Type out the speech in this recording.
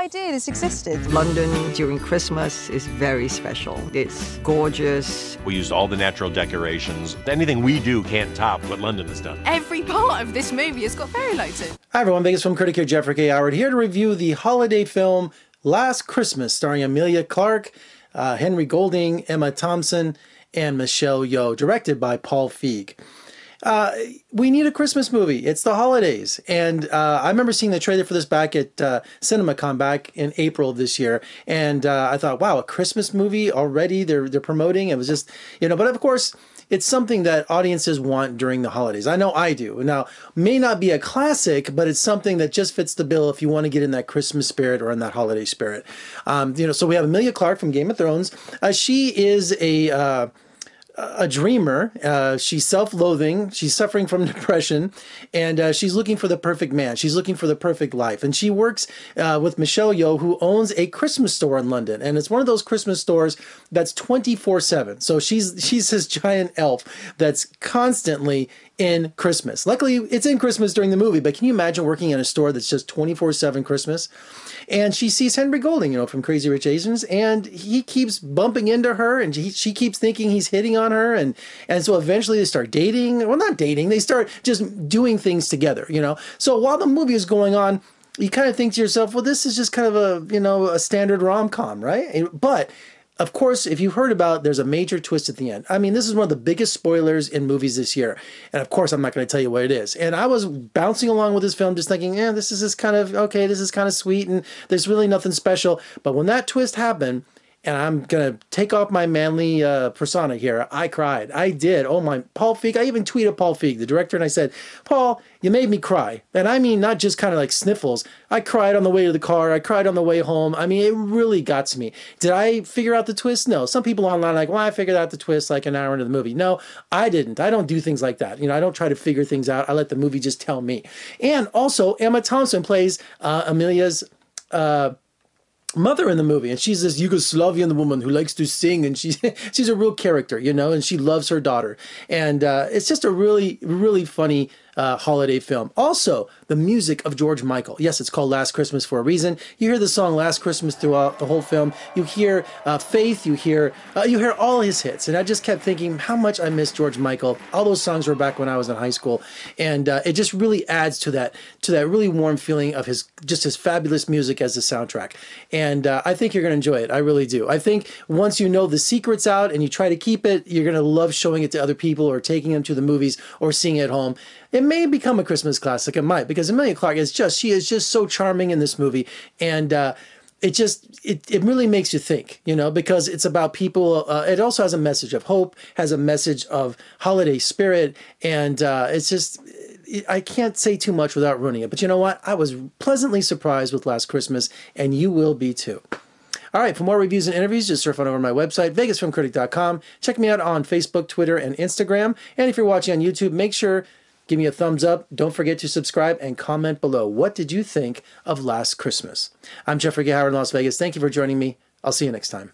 idea this existed. London during Christmas is very special. It's gorgeous. We used all the natural decorations. Anything we do can't top what London has done. Every part of this movie has got fairy lights in. Hi everyone, Vegas film critic here, Jeffrey K. Howard, here to review the holiday film Last Christmas, starring Emilia Clarke, uh, Henry Golding, Emma Thompson, and Michelle Yeoh, directed by Paul Feig. Uh, we need a Christmas movie. It's the holidays, and uh, I remember seeing the trailer for this back at uh, CinemaCon back in April of this year, and uh, I thought, wow, a Christmas movie already? They're they're promoting. It was just you know, but of course. It's something that audiences want during the holidays. I know I do. Now, may not be a classic, but it's something that just fits the bill if you want to get in that Christmas spirit or in that holiday spirit. Um, you know, so we have Emilia Clarke from Game of Thrones. Uh, she is a a dreamer. Uh, she's self-loathing. She's suffering from depression, and uh, she's looking for the perfect man. She's looking for the perfect life, and she works uh, with Michelle Yeoh, who owns a Christmas store in London, and it's one of those Christmas stores that's twenty-four seven. So she's she's this giant elf that's constantly in Christmas. Luckily, it's in Christmas during the movie, but can you imagine working in a store that's just twenty-four seven Christmas? and she sees Henry Golding, you know, from Crazy Rich Asians, and he keeps bumping into her, and he, she keeps thinking he's hitting on her, and and so eventually they start dating. Well, not dating, they start just doing things together, you know. So while the movie is going on, you kind of think to yourself, well, this is just kind of a you know a standard rom com, right? But of course, if you heard about, there's a major twist at the end. I mean, this is one of the biggest spoilers in movies this year, and of course, I'm not going to tell you what it is. And I was bouncing along with this film, just thinking, yeah, this is just kind of okay, this is kind of sweet, and there's really nothing special. But when that twist happened, and I'm gonna take off my manly uh, persona here. I cried. I did. Oh my, Paul Feig. I even tweeted Paul Feig, the director, and I said, Paul, you made me cry, and I mean not just kind of like sniffles. I cried on the way to the car. I cried on the way home. I mean, it really got to me. Did I figure out the twist? No. Some people online like, well, I figured out the twist like an hour into the movie. No, I didn't. I don't do things like that. You know, I don't try to figure things out. I let the movie just tell me. And also, Emma Thompson plays uh, Emilia's. Uh, mother in the movie and she's this Yugoslavian woman who likes to sing and she's she's a real character you know and she loves her daughter. And uh, it's just a really really funny uh, holiday film. Also, the music of George Michael. Yes, it's called Last Christmas for a reason. You hear the song Last Christmas throughout the whole film. You hear uh, Faith. You hear uh, you hear all his hits, and I just kept thinking how much I miss George Michael. All those songs were back when I was in high school, and uh, it just really adds to that to that really warm feeling of his just his fabulous music as the soundtrack. And uh, I think you're going to enjoy it. I really do. I think once you know the secrets out and you try to keep it, you're going to love showing it to other people or taking them to the movies or seeing it at home. It may become a Christmas classic. It might because Emilia Clarke is just she is just so charming in this movie, and uh, it just it, it really makes you think, you know, because it's about people. Uh, it also has a message of hope, has a message of holiday spirit, and uh, it's just. I can't say too much without ruining it, but you know what? I was pleasantly surprised with Last Christmas, and you will be too. All right, for more reviews and interviews, just surf on over to my website, vegasfilmcritic.com. Check me out on Facebook, Twitter, and Instagram. And if you're watching on YouTube, make sure Give me a thumbs up. Don't forget to subscribe and comment below. What did you think of Last Christmas? I'm Jeffrey. Howard in Las Vegas. Thank you for joining me. I'll see you next time.